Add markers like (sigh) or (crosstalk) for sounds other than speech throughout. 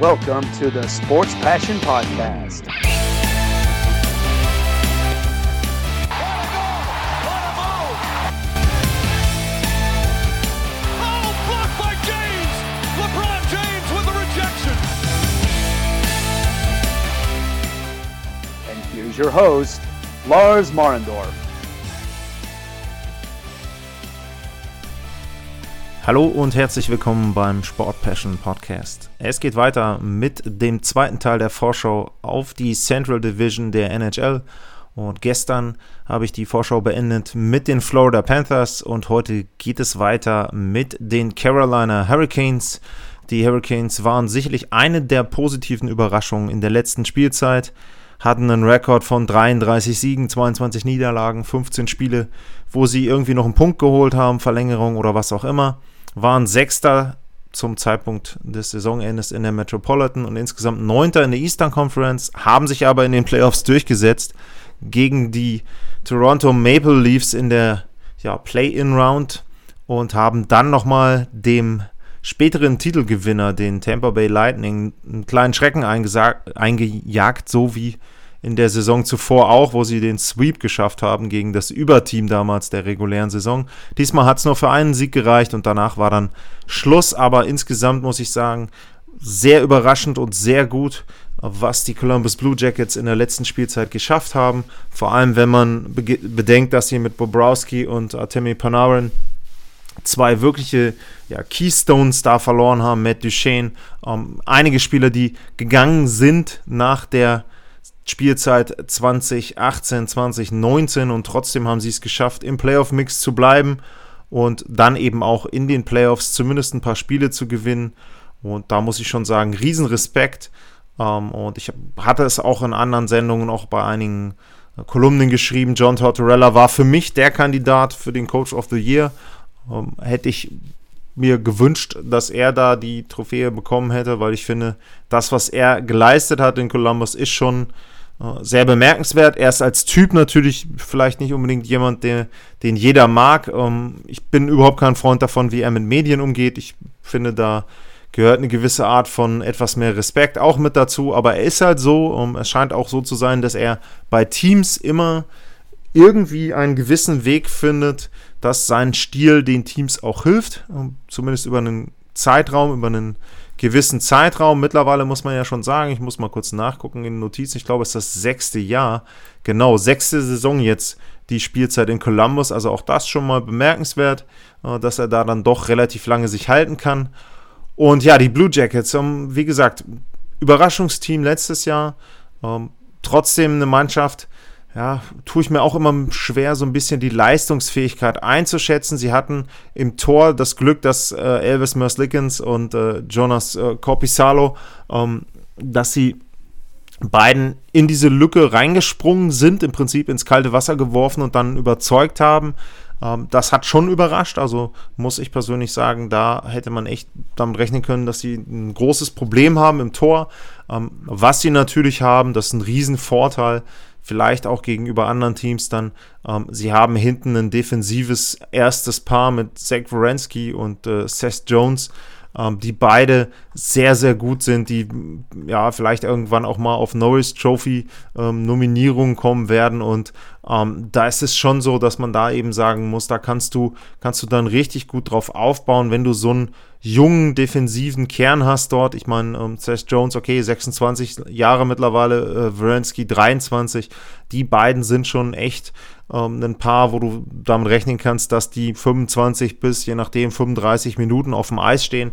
Welcome to the Sports Passion Podcast. Oh, blocked by James! LeBron James with the rejection. And here's your host, Lars Marendorf. Hallo und herzlich willkommen beim Sport Passion Podcast. Es geht weiter mit dem zweiten Teil der Vorschau auf die Central Division der NHL. Und gestern habe ich die Vorschau beendet mit den Florida Panthers und heute geht es weiter mit den Carolina Hurricanes. Die Hurricanes waren sicherlich eine der positiven Überraschungen in der letzten Spielzeit, hatten einen Rekord von 33 Siegen, 22 Niederlagen, 15 Spiele, wo sie irgendwie noch einen Punkt geholt haben, Verlängerung oder was auch immer waren Sechster zum Zeitpunkt des Saisonendes in der Metropolitan und insgesamt Neunter in der Eastern Conference, haben sich aber in den Playoffs durchgesetzt gegen die Toronto Maple Leafs in der ja, Play-In-Round und haben dann nochmal dem späteren Titelgewinner, den Tampa Bay Lightning, einen kleinen Schrecken eingejagt, so wie in der Saison zuvor auch, wo sie den Sweep geschafft haben gegen das Überteam damals der regulären Saison. Diesmal hat es nur für einen Sieg gereicht und danach war dann Schluss. Aber insgesamt muss ich sagen, sehr überraschend und sehr gut, was die Columbus Blue Jackets in der letzten Spielzeit geschafft haben. Vor allem, wenn man bedenkt, dass sie mit Bobrowski und Artemi Panarin zwei wirkliche ja, Keystones da verloren haben. Matt Duchesne, ähm, einige Spieler, die gegangen sind nach der Spielzeit 2018, 2019 und trotzdem haben sie es geschafft, im Playoff-Mix zu bleiben und dann eben auch in den Playoffs zumindest ein paar Spiele zu gewinnen. Und da muss ich schon sagen, Riesenrespekt. Ähm, und ich hatte es auch in anderen Sendungen, auch bei einigen Kolumnen geschrieben. John Tortorella war für mich der Kandidat für den Coach of the Year. Ähm, hätte ich mir gewünscht, dass er da die Trophäe bekommen hätte, weil ich finde, das, was er geleistet hat in Columbus, ist schon sehr bemerkenswert. Er ist als Typ natürlich vielleicht nicht unbedingt jemand, der, den jeder mag. Ähm, ich bin überhaupt kein Freund davon, wie er mit Medien umgeht. Ich finde, da gehört eine gewisse Art von etwas mehr Respekt auch mit dazu. Aber er ist halt so. Ähm, es scheint auch so zu sein, dass er bei Teams immer irgendwie einen gewissen Weg findet, dass sein Stil den Teams auch hilft. Ähm, zumindest über einen Zeitraum, über einen gewissen Zeitraum. Mittlerweile muss man ja schon sagen, ich muss mal kurz nachgucken in den Notizen. Ich glaube, es ist das sechste Jahr. Genau, sechste Saison jetzt die Spielzeit in Columbus. Also auch das schon mal bemerkenswert, äh, dass er da dann doch relativ lange sich halten kann. Und ja, die Blue Jackets, ähm, wie gesagt, Überraschungsteam letztes Jahr. Ähm, trotzdem eine Mannschaft, ja, tue ich mir auch immer schwer, so ein bisschen die Leistungsfähigkeit einzuschätzen. Sie hatten im Tor das Glück, dass äh, Elvis Merzlikens und äh, Jonas äh, Corpisalo, ähm, dass sie beiden in diese Lücke reingesprungen sind, im Prinzip ins kalte Wasser geworfen und dann überzeugt haben. Ähm, das hat schon überrascht. Also muss ich persönlich sagen, da hätte man echt damit rechnen können, dass sie ein großes Problem haben im Tor. Ähm, was sie natürlich haben, das ist ein Riesenvorteil vielleicht auch gegenüber anderen Teams dann. Ähm, sie haben hinten ein defensives erstes Paar mit Zach Wierenski und äh, Seth Jones, ähm, die beide sehr, sehr gut sind, die ja vielleicht irgendwann auch mal auf Norris Trophy ähm, Nominierungen kommen werden und ähm, da ist es schon so, dass man da eben sagen muss, da kannst du, kannst du dann richtig gut drauf aufbauen, wenn du so einen jungen defensiven Kern hast dort. Ich meine, ähm, Seth Jones, okay, 26 Jahre mittlerweile, äh, Wierenski 23. Die beiden sind schon echt ähm, ein Paar, wo du damit rechnen kannst, dass die 25 bis je nachdem 35 Minuten auf dem Eis stehen.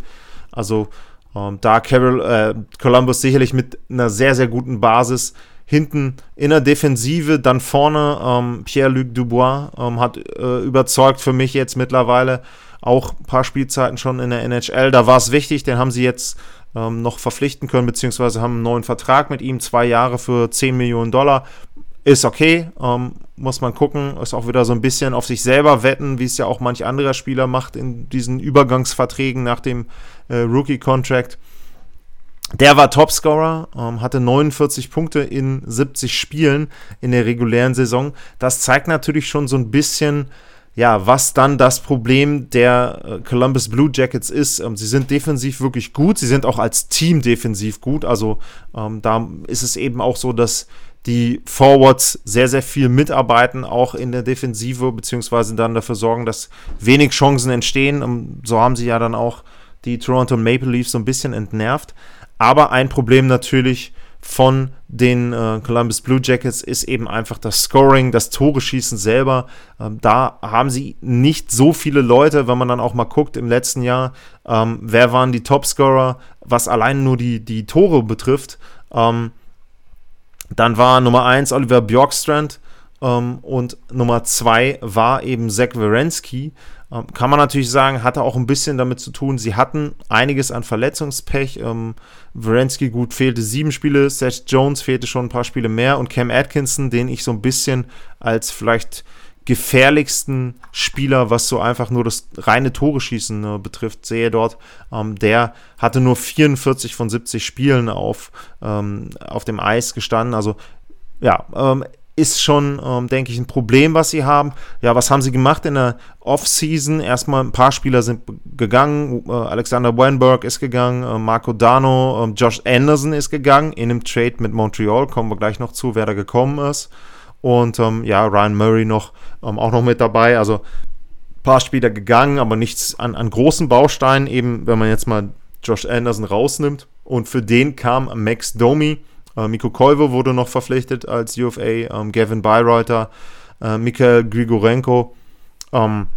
Also ähm, da Carol, äh, Columbus sicherlich mit einer sehr, sehr guten Basis hinten in der Defensive, dann vorne ähm, Pierre-Luc Dubois ähm, hat äh, überzeugt für mich jetzt mittlerweile auch ein paar Spielzeiten schon in der NHL. Da war es wichtig, den haben sie jetzt ähm, noch verpflichten können, beziehungsweise haben einen neuen Vertrag mit ihm, zwei Jahre für 10 Millionen Dollar. Ist okay, ähm, muss man gucken. Ist auch wieder so ein bisschen auf sich selber wetten, wie es ja auch manch anderer Spieler macht in diesen Übergangsverträgen nach dem äh, Rookie-Contract. Der war Topscorer, ähm, hatte 49 Punkte in 70 Spielen in der regulären Saison. Das zeigt natürlich schon so ein bisschen, ja, was dann das Problem der äh, Columbus Blue Jackets ist. Ähm, sie sind defensiv wirklich gut, sie sind auch als Team defensiv gut. Also ähm, da ist es eben auch so, dass die Forwards sehr, sehr viel mitarbeiten, auch in der Defensive, beziehungsweise dann dafür sorgen, dass wenig Chancen entstehen. Ähm, so haben sie ja dann auch die Toronto Maple Leafs so ein bisschen entnervt. Aber ein Problem natürlich von den äh, Columbus Blue Jackets ist eben einfach das Scoring, das Tore schießen selber. Ähm, da haben sie nicht so viele Leute, wenn man dann auch mal guckt im letzten Jahr, ähm, wer waren die Topscorer, was allein nur die, die Tore betrifft. Ähm, dann war Nummer 1 Oliver Bjorkstrand ähm, und Nummer 2 war eben Zach Wierenski. Ähm, kann man natürlich sagen, hatte auch ein bisschen damit zu tun, sie hatten einiges an Verletzungspech. Ähm, Wierenski gut fehlte sieben Spiele, Seth Jones fehlte schon ein paar Spiele mehr und Cam Atkinson, den ich so ein bisschen als vielleicht gefährlichsten Spieler, was so einfach nur das reine Tore schießen äh, betrifft, sehe dort. Ähm, der hatte nur 44 von 70 Spielen auf, ähm, auf dem Eis gestanden. Also ja, ähm, ist schon, ähm, denke ich, ein Problem, was sie haben. Ja, was haben sie gemacht in der Offseason? Erstmal ein paar Spieler sind gegangen. Äh, Alexander Weinberg ist gegangen, äh, Marco Dano, äh, Josh Anderson ist gegangen in einem Trade mit Montreal. Kommen wir gleich noch zu, wer da gekommen ist. Und ähm, ja, Ryan Murray noch ähm, auch noch mit dabei. Also ein paar Spieler gegangen, aber nichts an, an großen Bausteinen, eben wenn man jetzt mal Josh Anderson rausnimmt. Und für den kam Max Domi. Äh, Miko Koivo wurde noch verpflichtet als UFA, ähm, Gavin Bayreuther, äh, Mikhail Grigorenko. Ähm,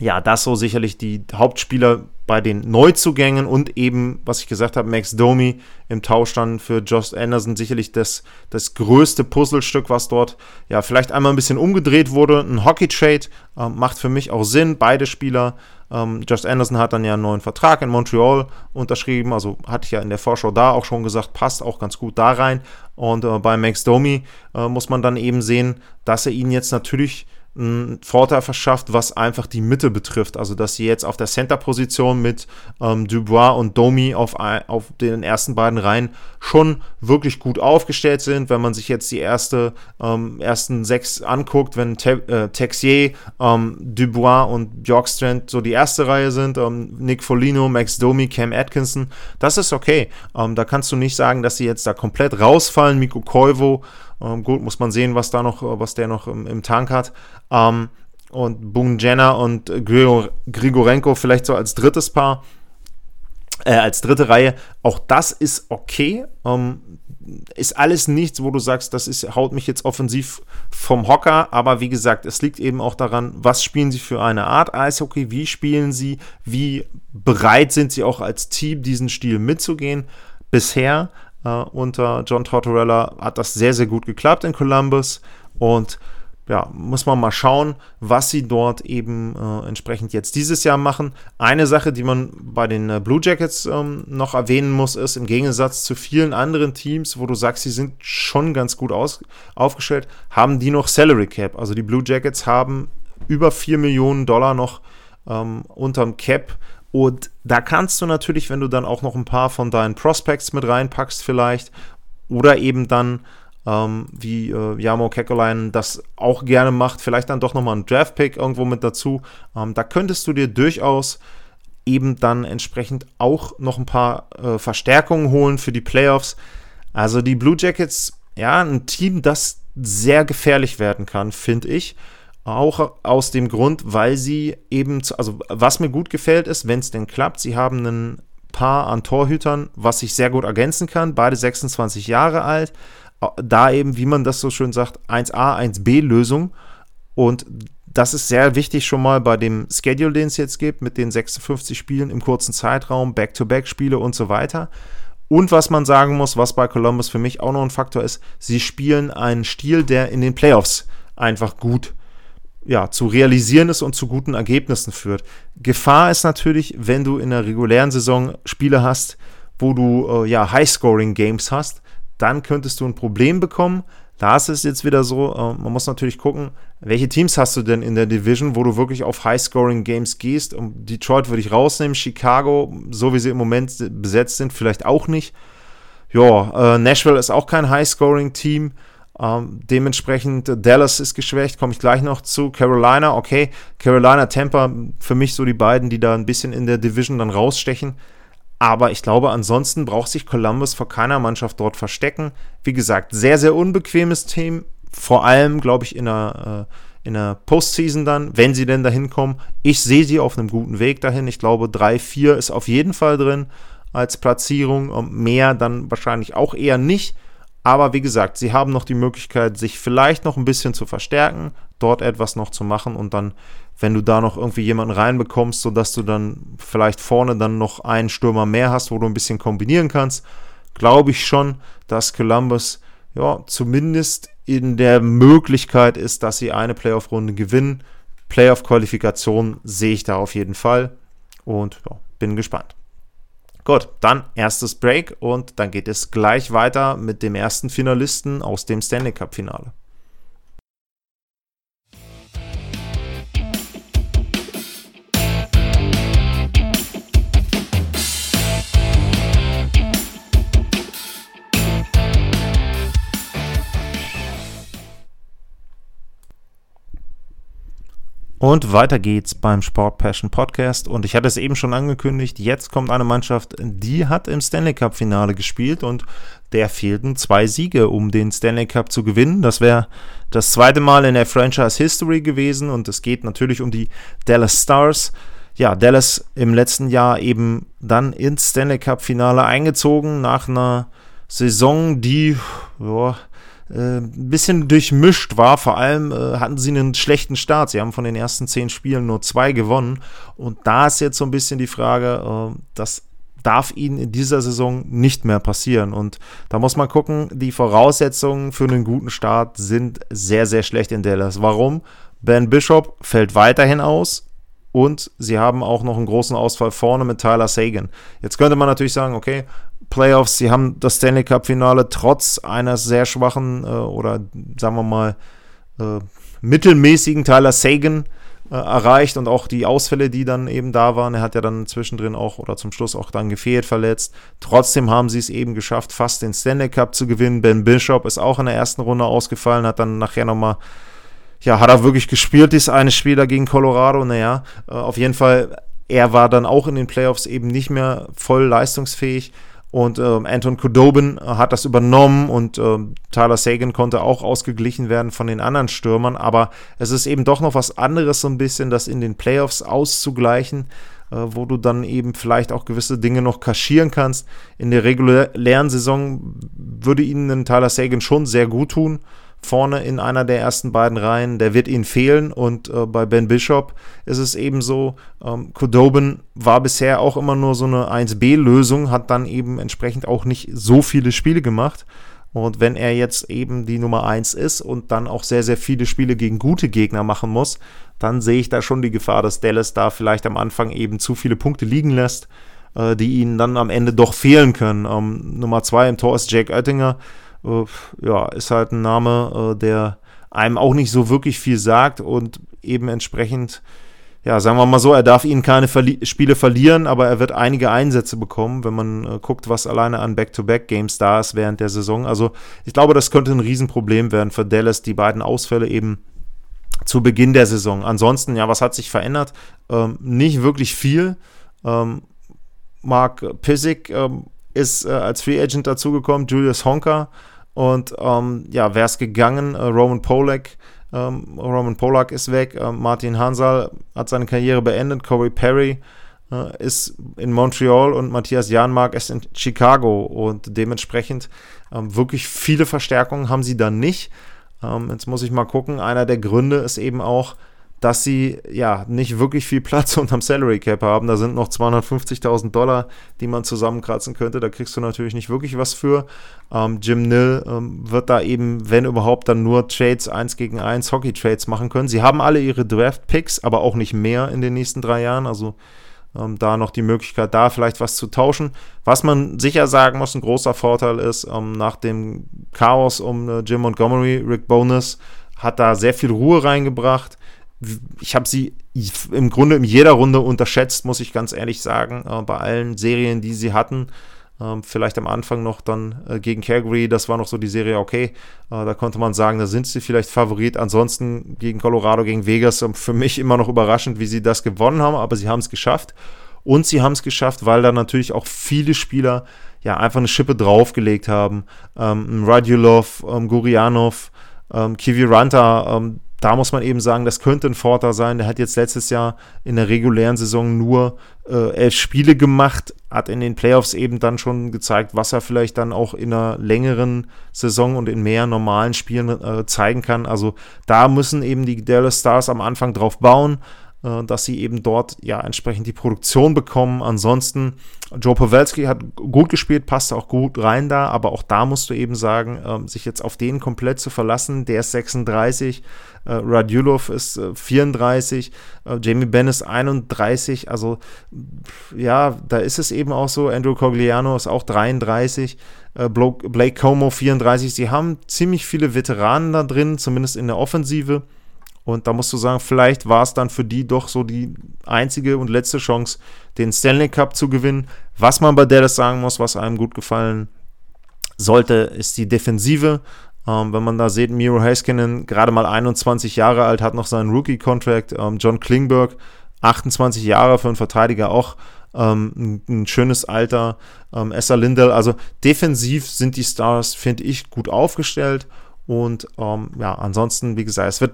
ja, das so sicherlich die Hauptspieler bei den Neuzugängen und eben, was ich gesagt habe, Max Domi im Tausch dann für Josh Anderson sicherlich das, das größte Puzzlestück, was dort ja vielleicht einmal ein bisschen umgedreht wurde. Ein Hockey-Trade äh, macht für mich auch Sinn. Beide Spieler. Ähm, Josh Anderson hat dann ja einen neuen Vertrag in Montreal unterschrieben. Also hatte ich ja in der Vorschau da auch schon gesagt, passt auch ganz gut da rein. Und äh, bei Max Domi äh, muss man dann eben sehen, dass er ihn jetzt natürlich einen Vorteil verschafft, was einfach die Mitte betrifft. Also, dass sie jetzt auf der Center-Position mit ähm, Dubois und Domi auf, auf den ersten beiden Reihen schon wirklich gut aufgestellt sind. Wenn man sich jetzt die erste, ähm, ersten sechs anguckt, wenn Te äh, Texier, ähm, Dubois und Bjorkstrand so die erste Reihe sind, ähm, Nick Folino, Max Domi, Cam Atkinson, das ist okay. Ähm, da kannst du nicht sagen, dass sie jetzt da komplett rausfallen. Miko Koivo ähm, gut, muss man sehen, was da noch, was der noch im, im Tank hat. Ähm, und Jenner und Grigor Grigorenko vielleicht so als drittes Paar, äh, als dritte Reihe. Auch das ist okay. Ähm, ist alles nichts, wo du sagst, das ist, haut mich jetzt offensiv vom Hocker. Aber wie gesagt, es liegt eben auch daran, was spielen sie für eine Art Eishockey, wie spielen sie, wie bereit sind sie auch als Team, diesen Stil mitzugehen. Bisher äh, unter John Tortorella hat das sehr, sehr gut geklappt in Columbus und ja, muss man mal schauen, was sie dort eben äh, entsprechend jetzt dieses Jahr machen. Eine Sache, die man bei den äh, Blue Jackets ähm, noch erwähnen muss, ist im Gegensatz zu vielen anderen Teams, wo du sagst, sie sind schon ganz gut aus, aufgestellt, haben die noch Salary Cap. Also die Blue Jackets haben über 4 Millionen Dollar noch ähm, unterm Cap und da kannst du natürlich, wenn du dann auch noch ein paar von deinen Prospects mit reinpackst, vielleicht, oder eben dann, ähm, wie äh, Jamo Kekkolein das auch gerne macht, vielleicht dann doch nochmal einen Draft-Pick irgendwo mit dazu. Ähm, da könntest du dir durchaus eben dann entsprechend auch noch ein paar äh, Verstärkungen holen für die Playoffs. Also die Blue Jackets, ja, ein Team, das sehr gefährlich werden kann, finde ich. Auch aus dem Grund, weil sie eben, also was mir gut gefällt ist, wenn es denn klappt, sie haben ein Paar an Torhütern, was sich sehr gut ergänzen kann, beide 26 Jahre alt, da eben, wie man das so schön sagt, 1A, 1B Lösung und das ist sehr wichtig schon mal bei dem Schedule, den es jetzt gibt, mit den 56 Spielen im kurzen Zeitraum, Back-to-Back-Spiele und so weiter. Und was man sagen muss, was bei Columbus für mich auch noch ein Faktor ist, sie spielen einen Stil, der in den Playoffs einfach gut ja, zu realisieren ist und zu guten Ergebnissen führt. Gefahr ist natürlich, wenn du in der regulären Saison Spiele hast, wo du äh, ja High-Scoring-Games hast, dann könntest du ein Problem bekommen. Da ist es jetzt wieder so, äh, man muss natürlich gucken, welche Teams hast du denn in der Division, wo du wirklich auf High-Scoring-Games gehst. Und Detroit würde ich rausnehmen, Chicago, so wie sie im Moment besetzt sind, vielleicht auch nicht. Ja, äh, Nashville ist auch kein High-Scoring-Team. Ähm, dementsprechend Dallas ist geschwächt, komme ich gleich noch zu. Carolina, okay. Carolina, Tampa, für mich so die beiden, die da ein bisschen in der Division dann rausstechen. Aber ich glaube, ansonsten braucht sich Columbus vor keiner Mannschaft dort verstecken. Wie gesagt, sehr, sehr unbequemes Team. Vor allem, glaube ich, in der, äh, in der Postseason dann, wenn sie denn dahin kommen. Ich sehe sie auf einem guten Weg dahin. Ich glaube, 3-4 ist auf jeden Fall drin als Platzierung. Mehr dann wahrscheinlich auch eher nicht. Aber wie gesagt, sie haben noch die Möglichkeit, sich vielleicht noch ein bisschen zu verstärken, dort etwas noch zu machen und dann, wenn du da noch irgendwie jemanden reinbekommst, sodass du dann vielleicht vorne dann noch einen Stürmer mehr hast, wo du ein bisschen kombinieren kannst, glaube ich schon, dass Columbus ja zumindest in der Möglichkeit ist, dass sie eine Playoff-Runde gewinnen. Playoff-Qualifikation sehe ich da auf jeden Fall und ja, bin gespannt. Gut, dann erstes Break und dann geht es gleich weiter mit dem ersten Finalisten aus dem Stanley Cup Und weiter geht's beim Sport Passion Podcast. Und ich hatte es eben schon angekündigt, jetzt kommt eine Mannschaft, die hat im Stanley Cup Finale gespielt und der fehlten zwei Siege, um den Stanley Cup zu gewinnen. Das wäre das zweite Mal in der Franchise History gewesen und es geht natürlich um die Dallas Stars. Ja, Dallas im letzten Jahr eben dann ins Stanley Cup Finale eingezogen nach einer Saison, die, ja, äh, ein bisschen durchmischt war. Vor allem äh, hatten sie einen schlechten Start. Sie haben von den ersten zehn Spielen nur zwei gewonnen. Und da ist jetzt so ein bisschen die Frage, äh, das darf ihnen in dieser Saison nicht mehr passieren. Und da muss man gucken, die Voraussetzungen für einen guten Start sind sehr, sehr schlecht in Dallas. Warum? Ben Bishop fällt weiterhin aus. Und sie haben auch noch einen großen Ausfall vorne mit Tyler Sagan. Jetzt könnte man natürlich sagen, okay, Playoffs. Sie haben das Stanley Cup-Finale trotz einer sehr schwachen äh, oder sagen wir mal äh, mittelmäßigen Tyler Sagan äh, erreicht und auch die Ausfälle, die dann eben da waren. Er hat ja dann zwischendrin auch oder zum Schluss auch dann gefehlt, verletzt. Trotzdem haben sie es eben geschafft, fast den Stanley Cup zu gewinnen. Ben Bishop ist auch in der ersten Runde ausgefallen, hat dann nachher nochmal ja, hat er wirklich gespielt, dieses eine Spiel da gegen Colorado? Naja, äh, auf jeden Fall, er war dann auch in den Playoffs eben nicht mehr voll leistungsfähig. Und ähm, Anton Kudobin äh, hat das übernommen und ähm, Tyler Sagan konnte auch ausgeglichen werden von den anderen Stürmern. Aber es ist eben doch noch was anderes, so ein bisschen das in den Playoffs auszugleichen, äh, wo du dann eben vielleicht auch gewisse Dinge noch kaschieren kannst. In der regulären Saison würde ihnen Tyler Sagan schon sehr gut tun vorne in einer der ersten beiden Reihen, der wird ihnen fehlen. Und äh, bei Ben Bishop ist es eben so, ähm, Kudobin war bisher auch immer nur so eine 1B-Lösung, hat dann eben entsprechend auch nicht so viele Spiele gemacht. Und wenn er jetzt eben die Nummer 1 ist und dann auch sehr, sehr viele Spiele gegen gute Gegner machen muss, dann sehe ich da schon die Gefahr, dass Dallas da vielleicht am Anfang eben zu viele Punkte liegen lässt, äh, die ihnen dann am Ende doch fehlen können. Ähm, Nummer 2 im Tor ist Jake Oettinger ja, ist halt ein Name, äh, der einem auch nicht so wirklich viel sagt und eben entsprechend, ja, sagen wir mal so, er darf ihnen keine Verli Spiele verlieren, aber er wird einige Einsätze bekommen, wenn man äh, guckt, was alleine an Back-to-Back-Games da ist während der Saison. Also ich glaube, das könnte ein Riesenproblem werden für Dallas, die beiden Ausfälle eben zu Beginn der Saison. Ansonsten, ja, was hat sich verändert? Ähm, nicht wirklich viel. Ähm, Mark Pissick ähm, ist äh, als Free Agent dazugekommen, Julius Honker und ähm, ja, wäre es gegangen, äh, Roman Polak, ähm, Roman Polak ist weg, äh, Martin Hansal hat seine Karriere beendet, Corey Perry äh, ist in Montreal und Matthias Janmark ist in Chicago. Und dementsprechend ähm, wirklich viele Verstärkungen haben sie dann nicht. Ähm, jetzt muss ich mal gucken, einer der Gründe ist eben auch, dass sie ja nicht wirklich viel Platz (laughs) unterm Salary Cap haben. Da sind noch 250.000 Dollar, die man zusammenkratzen könnte. Da kriegst du natürlich nicht wirklich was für. Ähm, Jim Nill ähm, wird da eben, wenn überhaupt, dann nur Trades 1 gegen 1, Hockey-Trades machen können. Sie haben alle ihre Draft-Picks, aber auch nicht mehr in den nächsten drei Jahren. Also ähm, da noch die Möglichkeit, da vielleicht was zu tauschen. Was man sicher sagen muss, ein großer Vorteil ist, ähm, nach dem Chaos um äh, Jim Montgomery, Rick Bonus hat da sehr viel Ruhe reingebracht ich habe sie im Grunde in jeder Runde unterschätzt, muss ich ganz ehrlich sagen, äh, bei allen Serien, die sie hatten. Ähm, vielleicht am Anfang noch dann äh, gegen Calgary, das war noch so die Serie, okay, äh, da konnte man sagen, da sind sie vielleicht Favorit. Ansonsten gegen Colorado, gegen Vegas, ähm, für mich immer noch überraschend, wie sie das gewonnen haben, aber sie haben es geschafft. Und sie haben es geschafft, weil da natürlich auch viele Spieler ja einfach eine Schippe draufgelegt haben. Ähm, Radulov, ähm, Gurianov, ähm, Kiviranta, ähm, da muss man eben sagen, das könnte ein Vorteil sein. Der hat jetzt letztes Jahr in der regulären Saison nur äh, elf Spiele gemacht, hat in den Playoffs eben dann schon gezeigt, was er vielleicht dann auch in einer längeren Saison und in mehr normalen Spielen äh, zeigen kann. Also da müssen eben die Dallas Stars am Anfang drauf bauen. Äh, dass sie eben dort ja entsprechend die Produktion bekommen. Ansonsten, Joe Pawelski hat gut gespielt, passt auch gut rein da, aber auch da musst du eben sagen, ähm, sich jetzt auf den komplett zu verlassen, der ist 36, äh, Radulov ist äh, 34, äh, Jamie Benn ist 31, also ja, da ist es eben auch so, Andrew Cogliano ist auch 33, äh, Blake Como 34, sie haben ziemlich viele Veteranen da drin, zumindest in der Offensive. Und da musst du sagen, vielleicht war es dann für die doch so die einzige und letzte Chance, den Stanley Cup zu gewinnen. Was man bei Dallas sagen muss, was einem gut gefallen sollte, ist die Defensive. Ähm, wenn man da sieht, Miro Haskinen, gerade mal 21 Jahre alt, hat noch seinen Rookie-Contract. Ähm, John Klingberg, 28 Jahre für einen Verteidiger auch ähm, ein, ein, schönes Alter. Ähm, Essa Lindell, also defensiv sind die Stars, finde ich, gut aufgestellt. Und ähm, ja, ansonsten, wie gesagt, es wird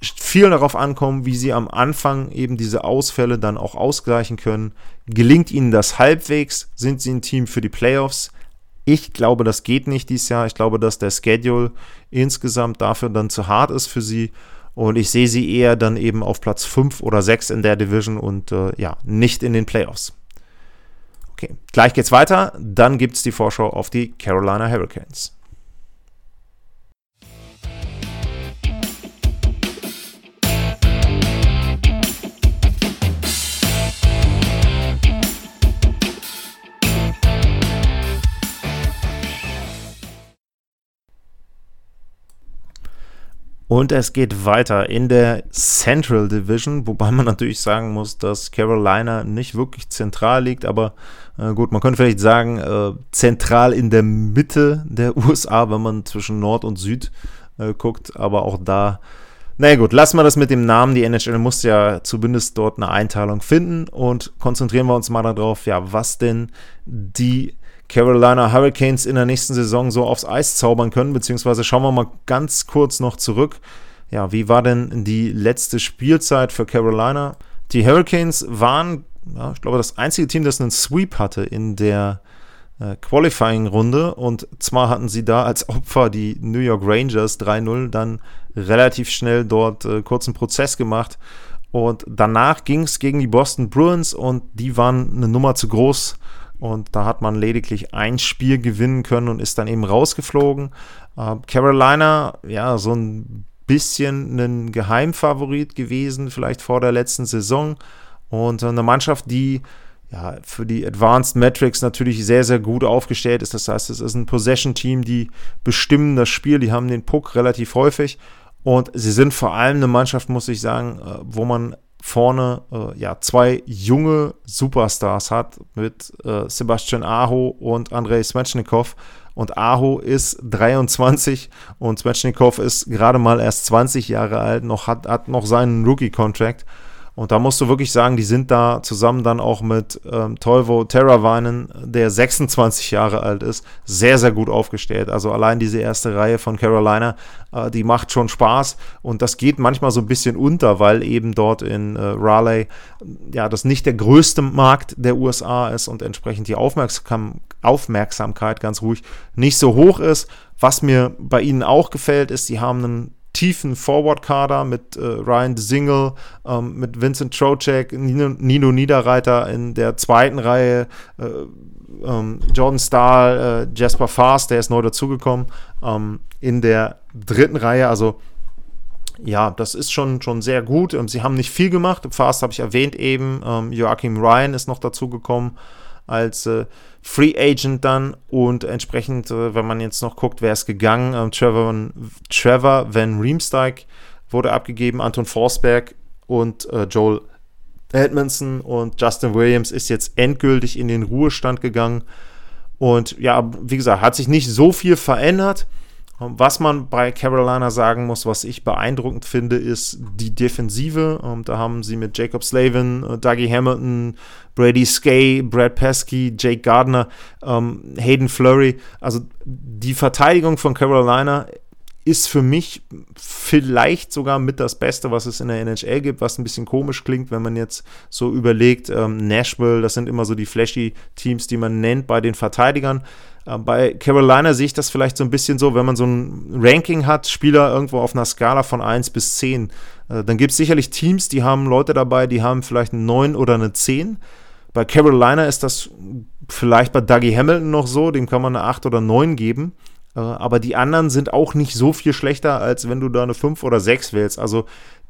viel darauf ankommen, wie sie am Anfang eben diese Ausfälle dann auch ausgleichen können. Gelingt ihnen das halbwegs? Sind sie ein Team für die Playoffs? Ich glaube, das geht nicht dieses Jahr. Ich glaube, dass der Schedule insgesamt dafür dann zu hart ist für sie. Und ich sehe sie eher dann eben auf Platz 5 oder 6 in der Division und äh, ja, nicht in den Playoffs. Okay, gleich geht's weiter. Dann gibt es die Vorschau auf die Carolina Hurricanes. Und es geht weiter in der Central Division, wobei man natürlich sagen muss, dass Carolina nicht wirklich zentral liegt, aber äh, gut, man könnte vielleicht sagen, äh, zentral in der Mitte der (laughs) USA, wenn man zwischen Nord und Süd äh, guckt, aber auch da. Naja gut, lassen wir das mit dem Namen. Die NHL muss ja zumindest dort eine Einteilung finden und konzentrieren wir uns mal darauf, ja, was denn die Carolina Hurricanes in der nächsten Saison so aufs Eis zaubern können, beziehungsweise schauen wir mal ganz kurz noch zurück. Ja, wie war denn die letzte Spielzeit für Carolina? Die Hurricanes waren, ja, ich glaube, das einzige Team, das einen Sweep hatte in der äh, Qualifying-Runde. Und zwar hatten sie da als Opfer die New York Rangers 3-0 dann relativ schnell dort äh, kurzen Prozess gemacht. Und danach ging es gegen die Boston Bruins und die waren eine Nummer zu groß und da hat man lediglich ein Spiel gewinnen können und ist dann eben rausgeflogen. Äh, Carolina, ja, so ein bisschen ein Geheimfavorit gewesen, vielleicht vor der letzten Saison. Und eine Mannschaft, die ja, für die Advanced Metrics natürlich sehr, sehr gut aufgestellt ist. Das heißt, es ist ein Possession-Team, die bestimmen das Spiel, die haben den Puck relativ häufig. Und sie sind vor allem eine Mannschaft, muss ich sagen, äh, wo man vorne äh, ja, zwei junge Superstars hat mit äh, Sebastian Aho und Andrei Svechnikov. Und Aho ist 23 und Svechnikov ist gerade mal erst 20 Jahre alt, noch hat, hat noch seinen Rookie-Contract. Und da musst du wirklich sagen, die sind da zusammen dann auch mit ähm, Tolvo Terravainen, der 26 Jahre alt ist, sehr, sehr gut aufgestellt. Also allein diese erste Reihe von Carolina, äh, die macht schon Spaß. Und das geht manchmal so ein bisschen unter, weil eben dort in äh, Raleigh ja das nicht der größte Markt der USA ist und entsprechend die Aufmerksam Aufmerksamkeit ganz ruhig nicht so hoch ist. Was mir bei ihnen auch gefällt, ist, sie haben einen tiefen Forward-Kader mit äh, Ryan Single, ähm, mit Vincent Trocek, Nino, Nino, Niederreiter in der zweiten Reihe, äh, ähm, Jordan Stahl, äh, Jasper Fast, der ist neu dazugekommen, ähm, in der dritten Reihe, also ja, das ist schon, schon sehr gut. Ähm, sie haben nicht viel gemacht. Fast habe ich erwähnt eben. Ähm, Joachim Ryan ist noch dazugekommen als äh, Free Agent dann und entsprechend, äh, wenn man jetzt noch guckt, wer ist gegangen, ähm, Trevor, Trevor Van Riemsdyk wurde abgegeben, Anton Forsberg und äh, Joel Edmondson und Justin Williams ist jetzt endgültig in den Ruhestand gegangen. Und ja, wie gesagt, hat sich nicht so viel verändert. Was man bei Carolina sagen muss, was ich beeindruckend finde, ist die Defensive. Da haben sie mit Jacob Slavin, äh, Dougie Hamilton, Brady Skay, Brad Pesky, Jake Gardner, ähm, Hayden Flurry. Also die Verteidigung von Carolina ist für mich vielleicht sogar mit das Beste, was es in der NHL gibt, was ein bisschen komisch klingt, wenn man jetzt so überlegt, ähm, Nashville, das sind immer so die flashy Teams, die man nennt bei den Verteidigern. Äh, bei Carolina sehe ich das vielleicht so ein bisschen so, wenn man so ein Ranking hat, Spieler irgendwo auf einer Skala von 1 bis 10, äh, dann gibt es sicherlich Teams, die haben Leute dabei, die haben vielleicht eine 9 oder eine 10. Bei Carolina ist das vielleicht bei Dougie Hamilton noch so, dem kann man eine 8 oder 9 geben. Äh, aber die anderen sind auch nicht so viel schlechter, als wenn du da eine 5 oder 6 wählst. Also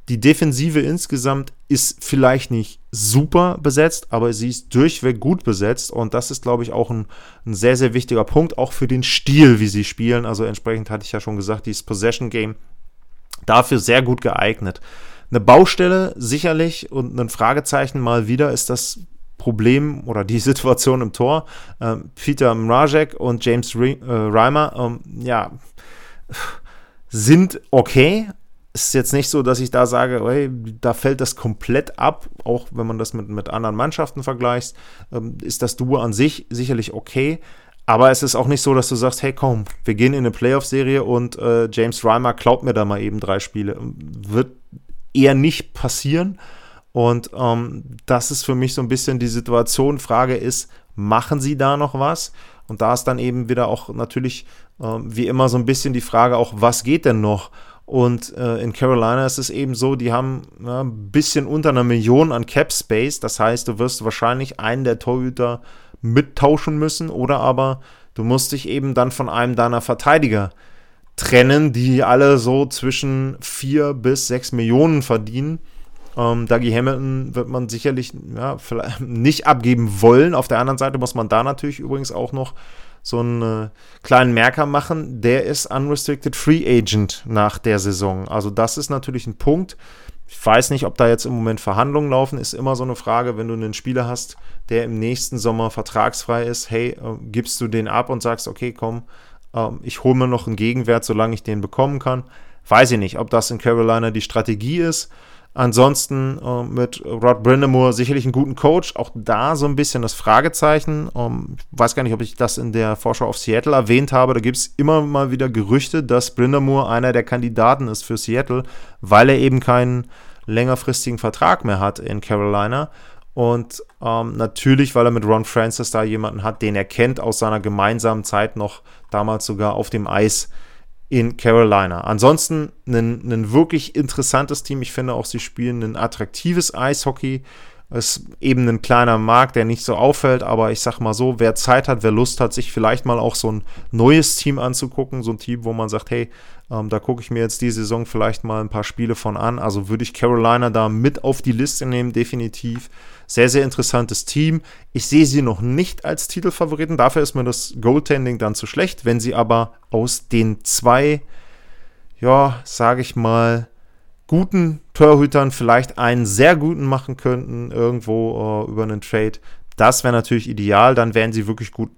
die Defensive insgesamt ist vielleicht nicht super besetzt, aber sie ist durchweg gut besetzt und das ist, glaube ich, auch ein, ein, sehr, sehr wichtiger Punkt, auch für den Stil, wie sie spielen. Also entsprechend hatte ich ja schon gesagt, dieses Possession Game dafür sehr gut geeignet. Eine Baustelle sicherlich und ein Fragezeichen mal wieder ist das Problem oder die (laughs) Situation im Tor. Ähm, Peter Mrazek und James äh, Reimer, ähm, ja, sind okay. Es ist jetzt nicht so, dass ich da sage, hey, da fällt das komplett ab, auch wenn man das mit, mit anderen Mannschaften vergleicht, ähm, ist das Duo an sich sicherlich okay. Aber es ist auch nicht so, dass du sagst, hey komm, wir gehen in eine Playoff-Serie und äh, James Reimer klaut mir da mal eben drei Spiele. Wird eher nicht passieren. Und ähm, das ist für mich so ein bisschen die Situation. Frage ist, machen sie da noch was? Und da ist dann eben wieder auch natürlich äh, wie immer so ein bisschen die Frage auch, was geht denn noch? Und äh, in Carolina ist es eben so, die haben ja, ein bisschen unter einer Million an Cap Space. Das heißt, du wirst wahrscheinlich einen der Torhüter mittauschen müssen oder aber du musst dich eben dann von einem deiner Verteidiger trennen, die alle so zwischen vier bis sechs Millionen verdienen. Ähm, Dougie Hamilton wird man sicherlich ja, (laughs) nicht abgeben wollen. Auf der anderen Seite muss man da natürlich übrigens auch noch so einen äh, kleinen Merker machen. Der ist Unrestricted Free Agent nach der Saison. Also das ist natürlich ein Punkt. Ich weiß nicht, ob da jetzt im Moment Verhandlungen laufen. Ist immer so eine Frage, wenn du einen Spieler hast, der im nächsten Sommer vertragsfrei ist. Hey, äh, gibst du den ab und sagst, okay, komm, äh, ich hole mir noch einen Gegenwert, solange ich den bekommen kann. Weiß ich nicht, ob das in Carolina die Strategie ist. Ansonsten äh, mit Rod Brindamore sicherlich einen guten Coach. Auch da so ein bisschen das Fragezeichen. Ähm, ich weiß gar nicht, ob ich das in der Vorschau auf Seattle erwähnt habe. Da gibt es immer mal wieder Gerüchte, dass Brindamore einer der Kandidaten ist für Seattle, weil er eben keinen längerfristigen Vertrag mehr hat in Carolina. Und ähm, natürlich, weil er mit Ron Francis da jemanden hat, den er kennt aus seiner gemeinsamen Zeit noch damals sogar auf dem Eis in Carolina. Ansonsten ein, ein wirklich interessantes Team. Ich finde auch, sie spielen ein attraktives Eishockey. Es ist eben ein kleiner Markt, der nicht so auffällt, aber ich sag mal so, wer Zeit hat, wer Lust hat, sich vielleicht mal auch so ein neues Team anzugucken, so ein Team, wo man sagt, hey, ähm, da gucke ich mir jetzt die Saison vielleicht mal ein paar Spiele von an. Also würde ich Carolina da mit auf die Liste nehmen, definitiv. Sehr, sehr interessantes Team. Ich sehe sie noch nicht als Titelfavoriten. Dafür ist mir das Goaltending dann zu schlecht. Wenn sie aber aus den zwei, ja, sage ich mal, guten Torhütern vielleicht einen sehr guten machen könnten, irgendwo äh, über einen Trade, das wäre natürlich ideal. Dann wären sie wirklich gut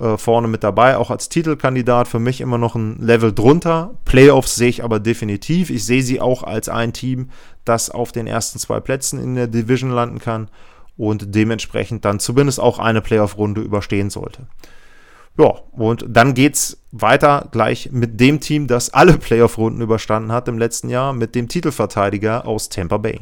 äh, vorne mit dabei. Auch als Titelkandidat für mich immer noch ein Level drunter. Playoffs sehe ich aber definitiv. Ich sehe sie auch als ein Team, das auf den ersten zwei Plätzen in der Division landen kann und dementsprechend dann zumindest auch eine Playoff-Runde überstehen sollte. Ja, und dann geht es weiter gleich mit dem Team, das alle Playoff-Runden überstanden hat im letzten Jahr, mit dem Titelverteidiger aus Tampa Bay.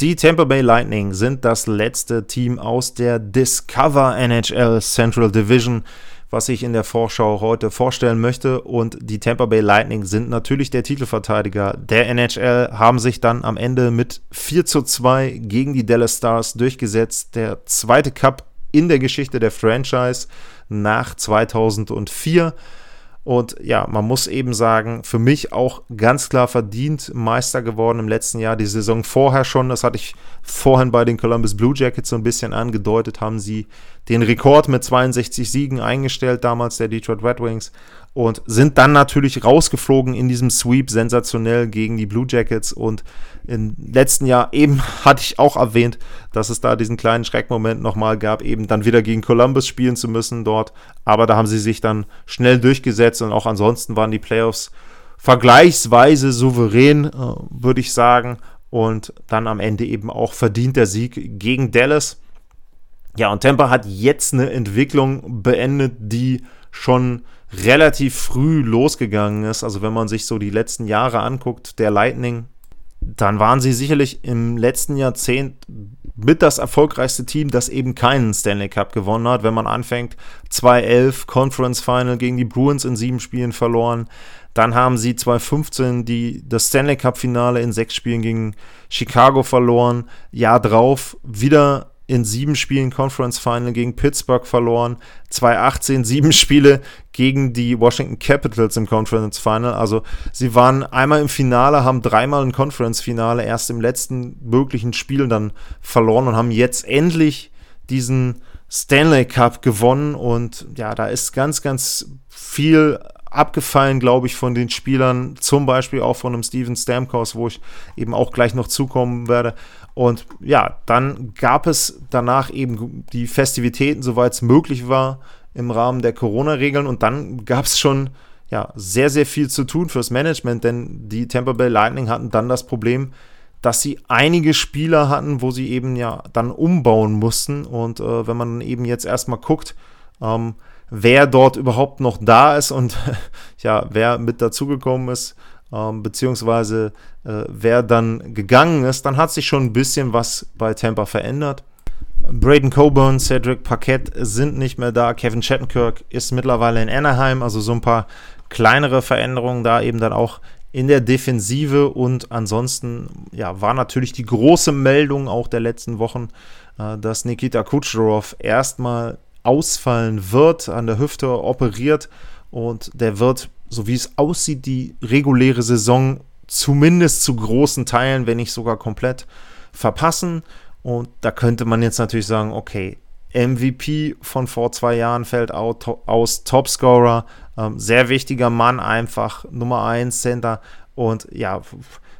Die Tampa Bay Lightning sind das letzte Team aus der Discover NHL Central Division, was ich in der Vorschau heute vorstellen möchte. Und die Tampa Bay Lightning sind natürlich der Titelverteidiger der NHL, haben sich dann am Ende mit 4 zu 2 gegen die Dallas Stars durchgesetzt. Der zweite Cup in der Geschichte der Franchise nach 2004. Und ja, man muss eben sagen, für mich auch ganz klar verdient Meister geworden im letzten Jahr. Die Saison vorher schon, das hatte ich vorhin bei den Columbus Blue Jackets so ein bisschen angedeutet, haben sie den Rekord mit 62 Siegen eingestellt, damals der Detroit Red Wings und sind dann natürlich rausgeflogen in diesem Sweep sensationell gegen die Blue Jackets und im letzten Jahr eben (laughs) hatte ich auch erwähnt, dass es da diesen kleinen Schreckmoment nochmal gab, eben dann wieder gegen Columbus spielen zu müssen dort, aber da haben sie sich dann schnell durchgesetzt und auch ansonsten waren die Playoffs vergleichsweise souverän, äh, würde ich sagen und dann am Ende eben auch verdient der Sieg gegen Dallas. Ja, und Tampa hat jetzt eine Entwicklung beendet, die schon relativ früh losgegangen ist. Also wenn man sich so die letzten Jahre anguckt, der Lightning, dann waren sie sicherlich im letzten Jahrzehnt mit das erfolgreichste Team, das eben keinen Stanley Cup gewonnen hat. Wenn man anfängt, 2-11 Conference Final gegen die Bruins in sieben Spielen verloren. Dann haben sie 2015 die, das Stanley Cup Finale in sechs Spielen gegen Chicago verloren. Jahr drauf wieder in sieben Spielen Conference Final gegen Pittsburgh verloren, 2018 sieben Spiele gegen die Washington Capitals im Conference Final. Also sie waren einmal im Finale, haben dreimal ein Conference Finale erst im letzten möglichen Spiel dann verloren und haben jetzt endlich diesen Stanley Cup gewonnen und ja, da ist ganz, ganz viel abgefallen, glaube ich, von den Spielern, zum Beispiel auch von einem Steven Stamkos, wo ich eben auch gleich noch zukommen werde. Und ja, dann gab es danach eben die Festivitäten, soweit es möglich war, im Rahmen der Corona-Regeln. Und dann gab es schon ja, sehr, sehr viel zu tun fürs Management, denn die Tampa Bay Lightning hatten dann das Problem, dass sie einige Spieler hatten, wo sie eben ja dann umbauen mussten. Und äh, wenn man eben jetzt erstmal guckt, ähm, wer dort überhaupt noch da ist und (laughs) ja, wer mit dazugekommen ist, ähm, beziehungsweise äh, wer dann gegangen ist, dann hat sich schon ein bisschen was bei Tampa verändert. Braden Coburn, Cedric Paquette sind nicht mehr da. Kevin Shattenkirk ist mittlerweile in Anaheim, also so ein paar kleinere Veränderungen da eben dann auch in der Defensive und ansonsten ja, war natürlich die große Meldung auch der letzten Wochen, äh, dass Nikita Kucherov erstmal ausfallen wird, an der Hüfte operiert und der wird, so wie es aussieht, die reguläre Saison zumindest zu großen Teilen, wenn nicht sogar komplett, verpassen. Und da könnte man jetzt natürlich sagen, okay, MVP von vor zwei Jahren fällt aus, Topscorer, ähm, sehr wichtiger Mann einfach, Nummer 1 Center. Und ja,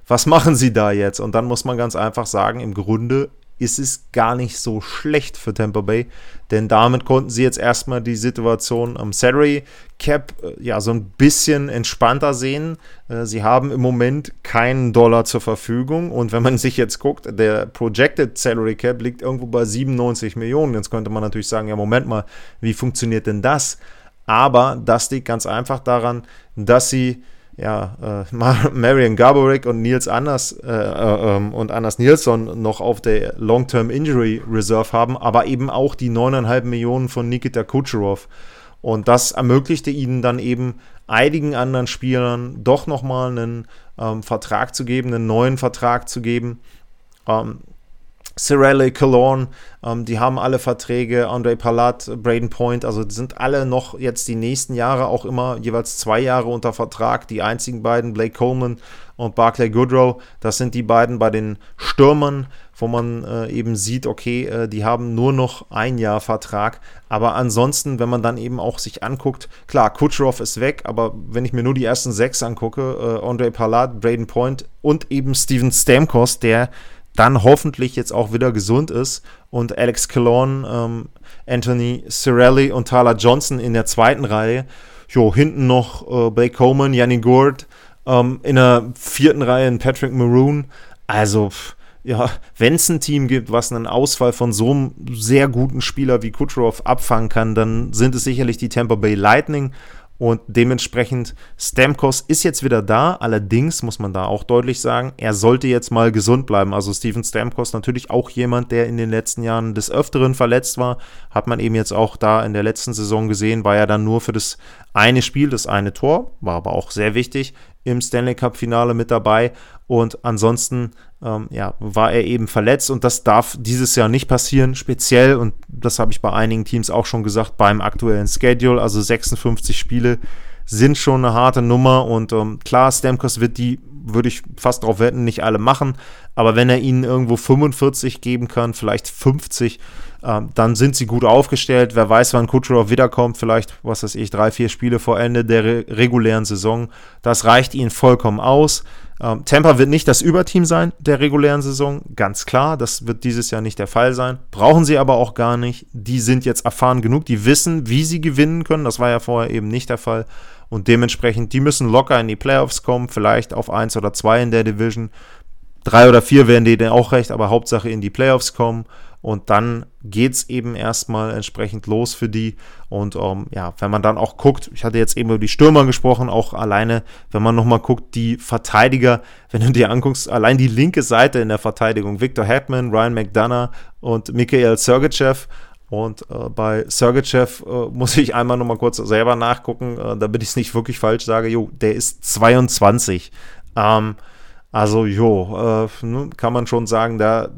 was machen sie da jetzt? Und dann muss man ganz einfach sagen, im Grunde ist es gar nicht so schlecht für Tampa Bay, denn damit konnten sie jetzt erstmal die Situation am Salary Cap äh, ja so ein bisschen entspannter sehen. Äh, sie haben im Moment keinen Dollar zur Verfügung und wenn man sich jetzt guckt, der Projected Salary Cap liegt irgendwo bei 97 Millionen. Jetzt könnte man natürlich sagen, ja Moment mal, wie funktioniert denn das? Aber das liegt ganz einfach daran, dass sie ja, äh, (laughs) Marion Gaborik und Nils Anders äh, äh, ähm, und Anders Nilsson noch auf der Long-Term Injury Reserve haben, aber eben auch die 9,5 Millionen von Nikita Kucherov. Und das ermöglichte ihnen dann eben einigen anderen Spielern doch nochmal einen ähm, Vertrag zu geben, einen neuen Vertrag zu geben. Ähm, Cirelli, Cologne, ähm, die haben alle Verträge, Andre Palat, Braden Point, also sind alle noch jetzt die nächsten Jahre auch immer jeweils zwei Jahre unter Vertrag. Die einzigen beiden, Blake Coleman und Barclay Goodrow, das sind die beiden bei den Stürmern, wo man äh, eben sieht, okay, äh, die haben nur noch ein Jahr Vertrag. Aber ansonsten, wenn man dann eben auch sich anguckt, klar, Kucherov ist weg, aber wenn ich mir nur die ersten sechs angucke, äh, Andre Palat, Braden Point und eben Steven Stamkos, der dann hoffentlich jetzt auch wieder gesund ist und Alex Cologne, ähm, Anthony Cirelli und Tyler Johnson in der zweiten Reihe. Jo, hinten noch äh, Blake Coleman, Yanni Gourd, ähm, in der vierten Reihe ein Patrick Maroon. Also, ja, wenn es ein Team gibt, was einen Ausfall von so einem sehr guten Spieler wie Kucherov abfangen kann, dann sind es sicherlich die Tampa Bay Lightning. Und dementsprechend, Stamkos ist jetzt wieder da. Allerdings muss man da auch deutlich sagen, er sollte jetzt mal gesund bleiben. Also Steven Stamkos natürlich auch jemand, der in den letzten Jahren des Öfteren verletzt war. Hat man eben jetzt auch da in der letzten Saison gesehen, war ja dann nur für das eine Spiel, das eine Tor, war aber auch sehr wichtig im Stanley Cup-Finale mit dabei. Und ansonsten ähm, ja, war er eben verletzt und das darf dieses Jahr nicht passieren, speziell, und das habe ich bei einigen Teams auch schon gesagt, beim aktuellen Schedule, also 56 Spiele sind schon eine harte Nummer. Und ähm, klar, Stamkos wird die, würde ich fast darauf wetten, nicht alle machen, aber wenn er ihnen irgendwo 45 geben kann, vielleicht 50, ähm, dann sind sie gut aufgestellt. Wer weiß, wann Kucherov wiederkommt, vielleicht, was weiß ich, drei, vier Spiele vor Ende der re regulären Saison. Das reicht ihnen vollkommen aus. Ähm, Tampa wird nicht das Überteam sein der regulären Saison, ganz klar. Das wird dieses Jahr nicht der Fall sein. Brauchen sie aber auch gar nicht. Die sind jetzt erfahren genug, die wissen, wie sie gewinnen können. Das war ja vorher eben nicht der Fall. Und dementsprechend, die müssen locker in die Playoffs kommen, vielleicht auf 1 oder 2 in der Division. Drei oder vier werden denen auch recht, aber Hauptsache in die Playoffs kommen. Und dann geht es eben erstmal entsprechend los für die. Und ähm, ja, wenn man dann auch guckt, ich hatte jetzt eben über die Stürmer gesprochen, auch alleine, wenn man nochmal guckt, die Verteidiger, (laughs) wenn du dir anguckst, allein die linke Seite in der Verteidigung, Victor Hetman, Ryan McDonough und Mikhail Sergeyev. Und äh, bei Sergeyev äh, muss ich einmal nochmal kurz selber nachgucken, äh, damit ich es nicht wirklich falsch sage. Jo, der ist 22. Ähm, also, jo, äh, kann man schon sagen, da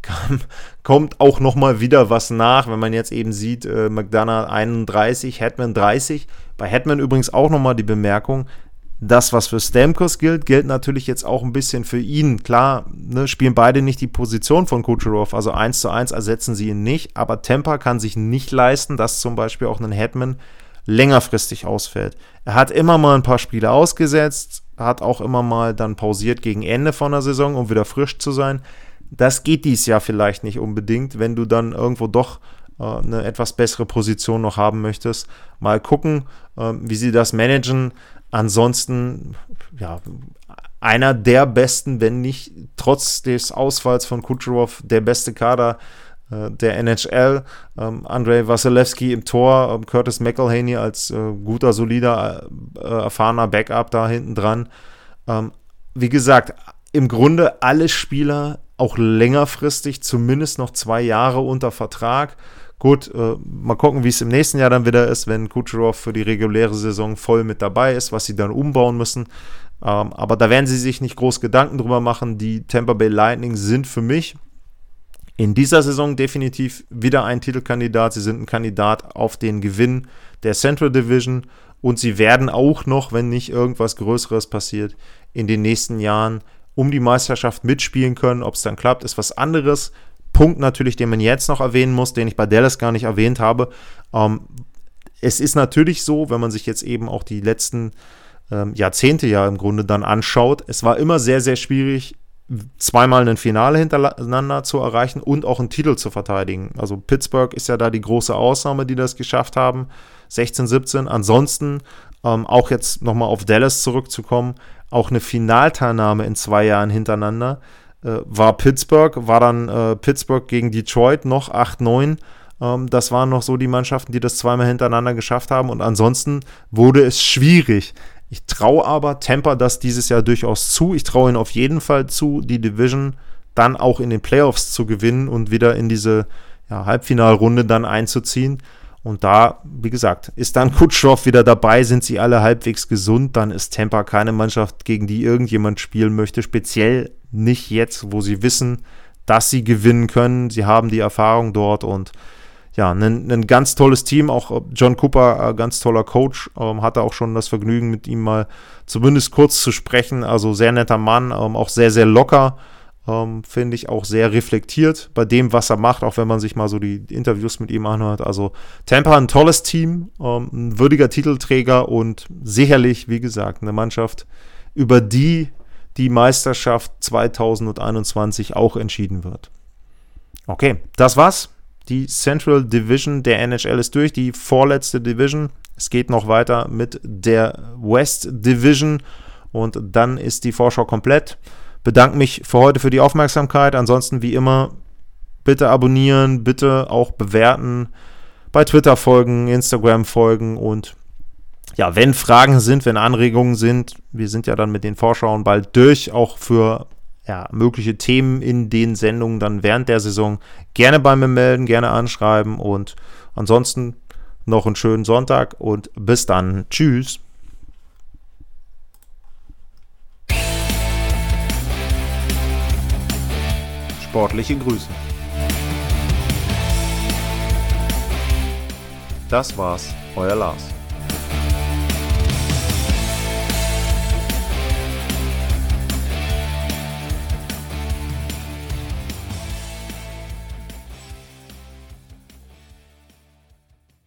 kam, kommt auch nochmal wieder was nach, wenn man jetzt eben sieht, äh, McDonough 31, Hetman 30. Bei Hetman übrigens auch nochmal die Bemerkung, das, was für Stamkos gilt, gilt natürlich jetzt auch ein bisschen für ihn. Klar, ne, spielen beide nicht die Position von Kucherov, also 1 zu 1 ersetzen sie ihn nicht, aber Temper kann sich nicht leisten, dass zum Beispiel auch ein Hetman längerfristig ausfällt. Er hat immer mal ein paar Spiele ausgesetzt, hat auch immer mal dann pausiert gegen Ende von der Saison, um wieder frisch zu sein. Das geht dies Jahr vielleicht nicht unbedingt, wenn du dann irgendwo doch äh, eine etwas bessere Position noch haben möchtest. Mal gucken, äh, wie sie das managen. Ansonsten, ja, einer der besten, wenn nicht trotz des Ausfalls von Kucherov, der beste Kader äh, der NHL. Ähm, Andrei Wasilewski im Tor, ähm, Curtis McElhaney als äh, guter, solider, äh, erfahrener Backup da hinten dran. Ähm, wie gesagt, im Grunde alle Spieler auch längerfristig, zumindest noch zwei Jahre unter Vertrag. Gut, äh, mal gucken, wie es im nächsten Jahr dann wieder ist, wenn Kucherov für die reguläre Saison voll mit dabei ist, was sie dann umbauen müssen. Ähm, aber da werden sie sich nicht groß Gedanken drüber machen. Die Tampa Bay Lightning sind für mich in dieser Saison definitiv wieder ein Titelkandidat. Sie sind ein Kandidat auf den Gewinn der Central Division und sie werden auch noch, wenn nicht irgendwas Größeres passiert, in den nächsten Jahren um die Meisterschaft mitspielen können. Ob es dann klappt, ist was anderes. Punkt natürlich, den man jetzt noch erwähnen muss, den ich bei Dallas gar nicht erwähnt habe. Ähm, es ist natürlich so, wenn man sich jetzt eben auch die letzten ähm, Jahrzehnte ja im Grunde dann anschaut, es war immer sehr, sehr schwierig, zweimal ein Finale hintereinander zu erreichen und auch einen Titel zu verteidigen. Also Pittsburgh ist ja da die große Ausnahme, die das geschafft haben, 16, 17. Ansonsten ähm, auch jetzt nochmal auf Dallas zurückzukommen, auch eine Finalteilnahme in zwei Jahren hintereinander. Äh, war Pittsburgh, war dann äh, Pittsburgh gegen Detroit noch 8-9. Ähm, das waren noch so die Mannschaften, die das zweimal hintereinander geschafft haben. Und ansonsten wurde es schwierig. Ich traue aber Tampa das dieses Jahr durchaus zu. Ich traue ihnen auf jeden Fall zu, die Division dann auch in den Playoffs zu gewinnen und wieder in diese ja, Halbfinalrunde dann einzuziehen. Und da, wie gesagt, ist dann (laughs) Kutschov wieder dabei, sind sie alle halbwegs gesund, dann ist Tampa keine Mannschaft, gegen die irgendjemand spielen möchte, speziell nicht jetzt, wo sie wissen, dass sie gewinnen können. Sie haben die Erfahrung dort und ja, ein, ein ganz tolles Team. Auch John Cooper, äh, ganz toller Coach, ähm, hatte auch schon das Vergnügen, mit ihm mal zumindest kurz zu sprechen. Also sehr netter Mann, ähm, auch sehr, sehr locker. Ähm, Finde ich auch sehr reflektiert bei dem, was er macht, auch wenn man sich mal so die Interviews mit ihm anhört. Also Tampa ein tolles Team, ähm, ein würdiger Titelträger und sicherlich, wie gesagt, eine Mannschaft, über die die Meisterschaft 2021 auch entschieden wird. Okay, das war's. Die Central Division der NHL ist durch, die vorletzte Division. Es geht noch weiter mit der West Division und dann ist die Vorschau komplett bedanke mich für heute für die Aufmerksamkeit. Ansonsten wie immer, bitte abonnieren, bitte auch bewerten, bei Twitter folgen, Instagram folgen und ja, wenn Fragen sind, wenn Anregungen sind, wir sind ja dann mit den Vorschauen bald durch, auch für ja, mögliche Themen in den Sendungen dann während der Saison gerne bei mir melden, gerne anschreiben und ansonsten noch einen schönen Sonntag und bis dann. Tschüss. Sportliche Grüße. Das war's, euer Lars.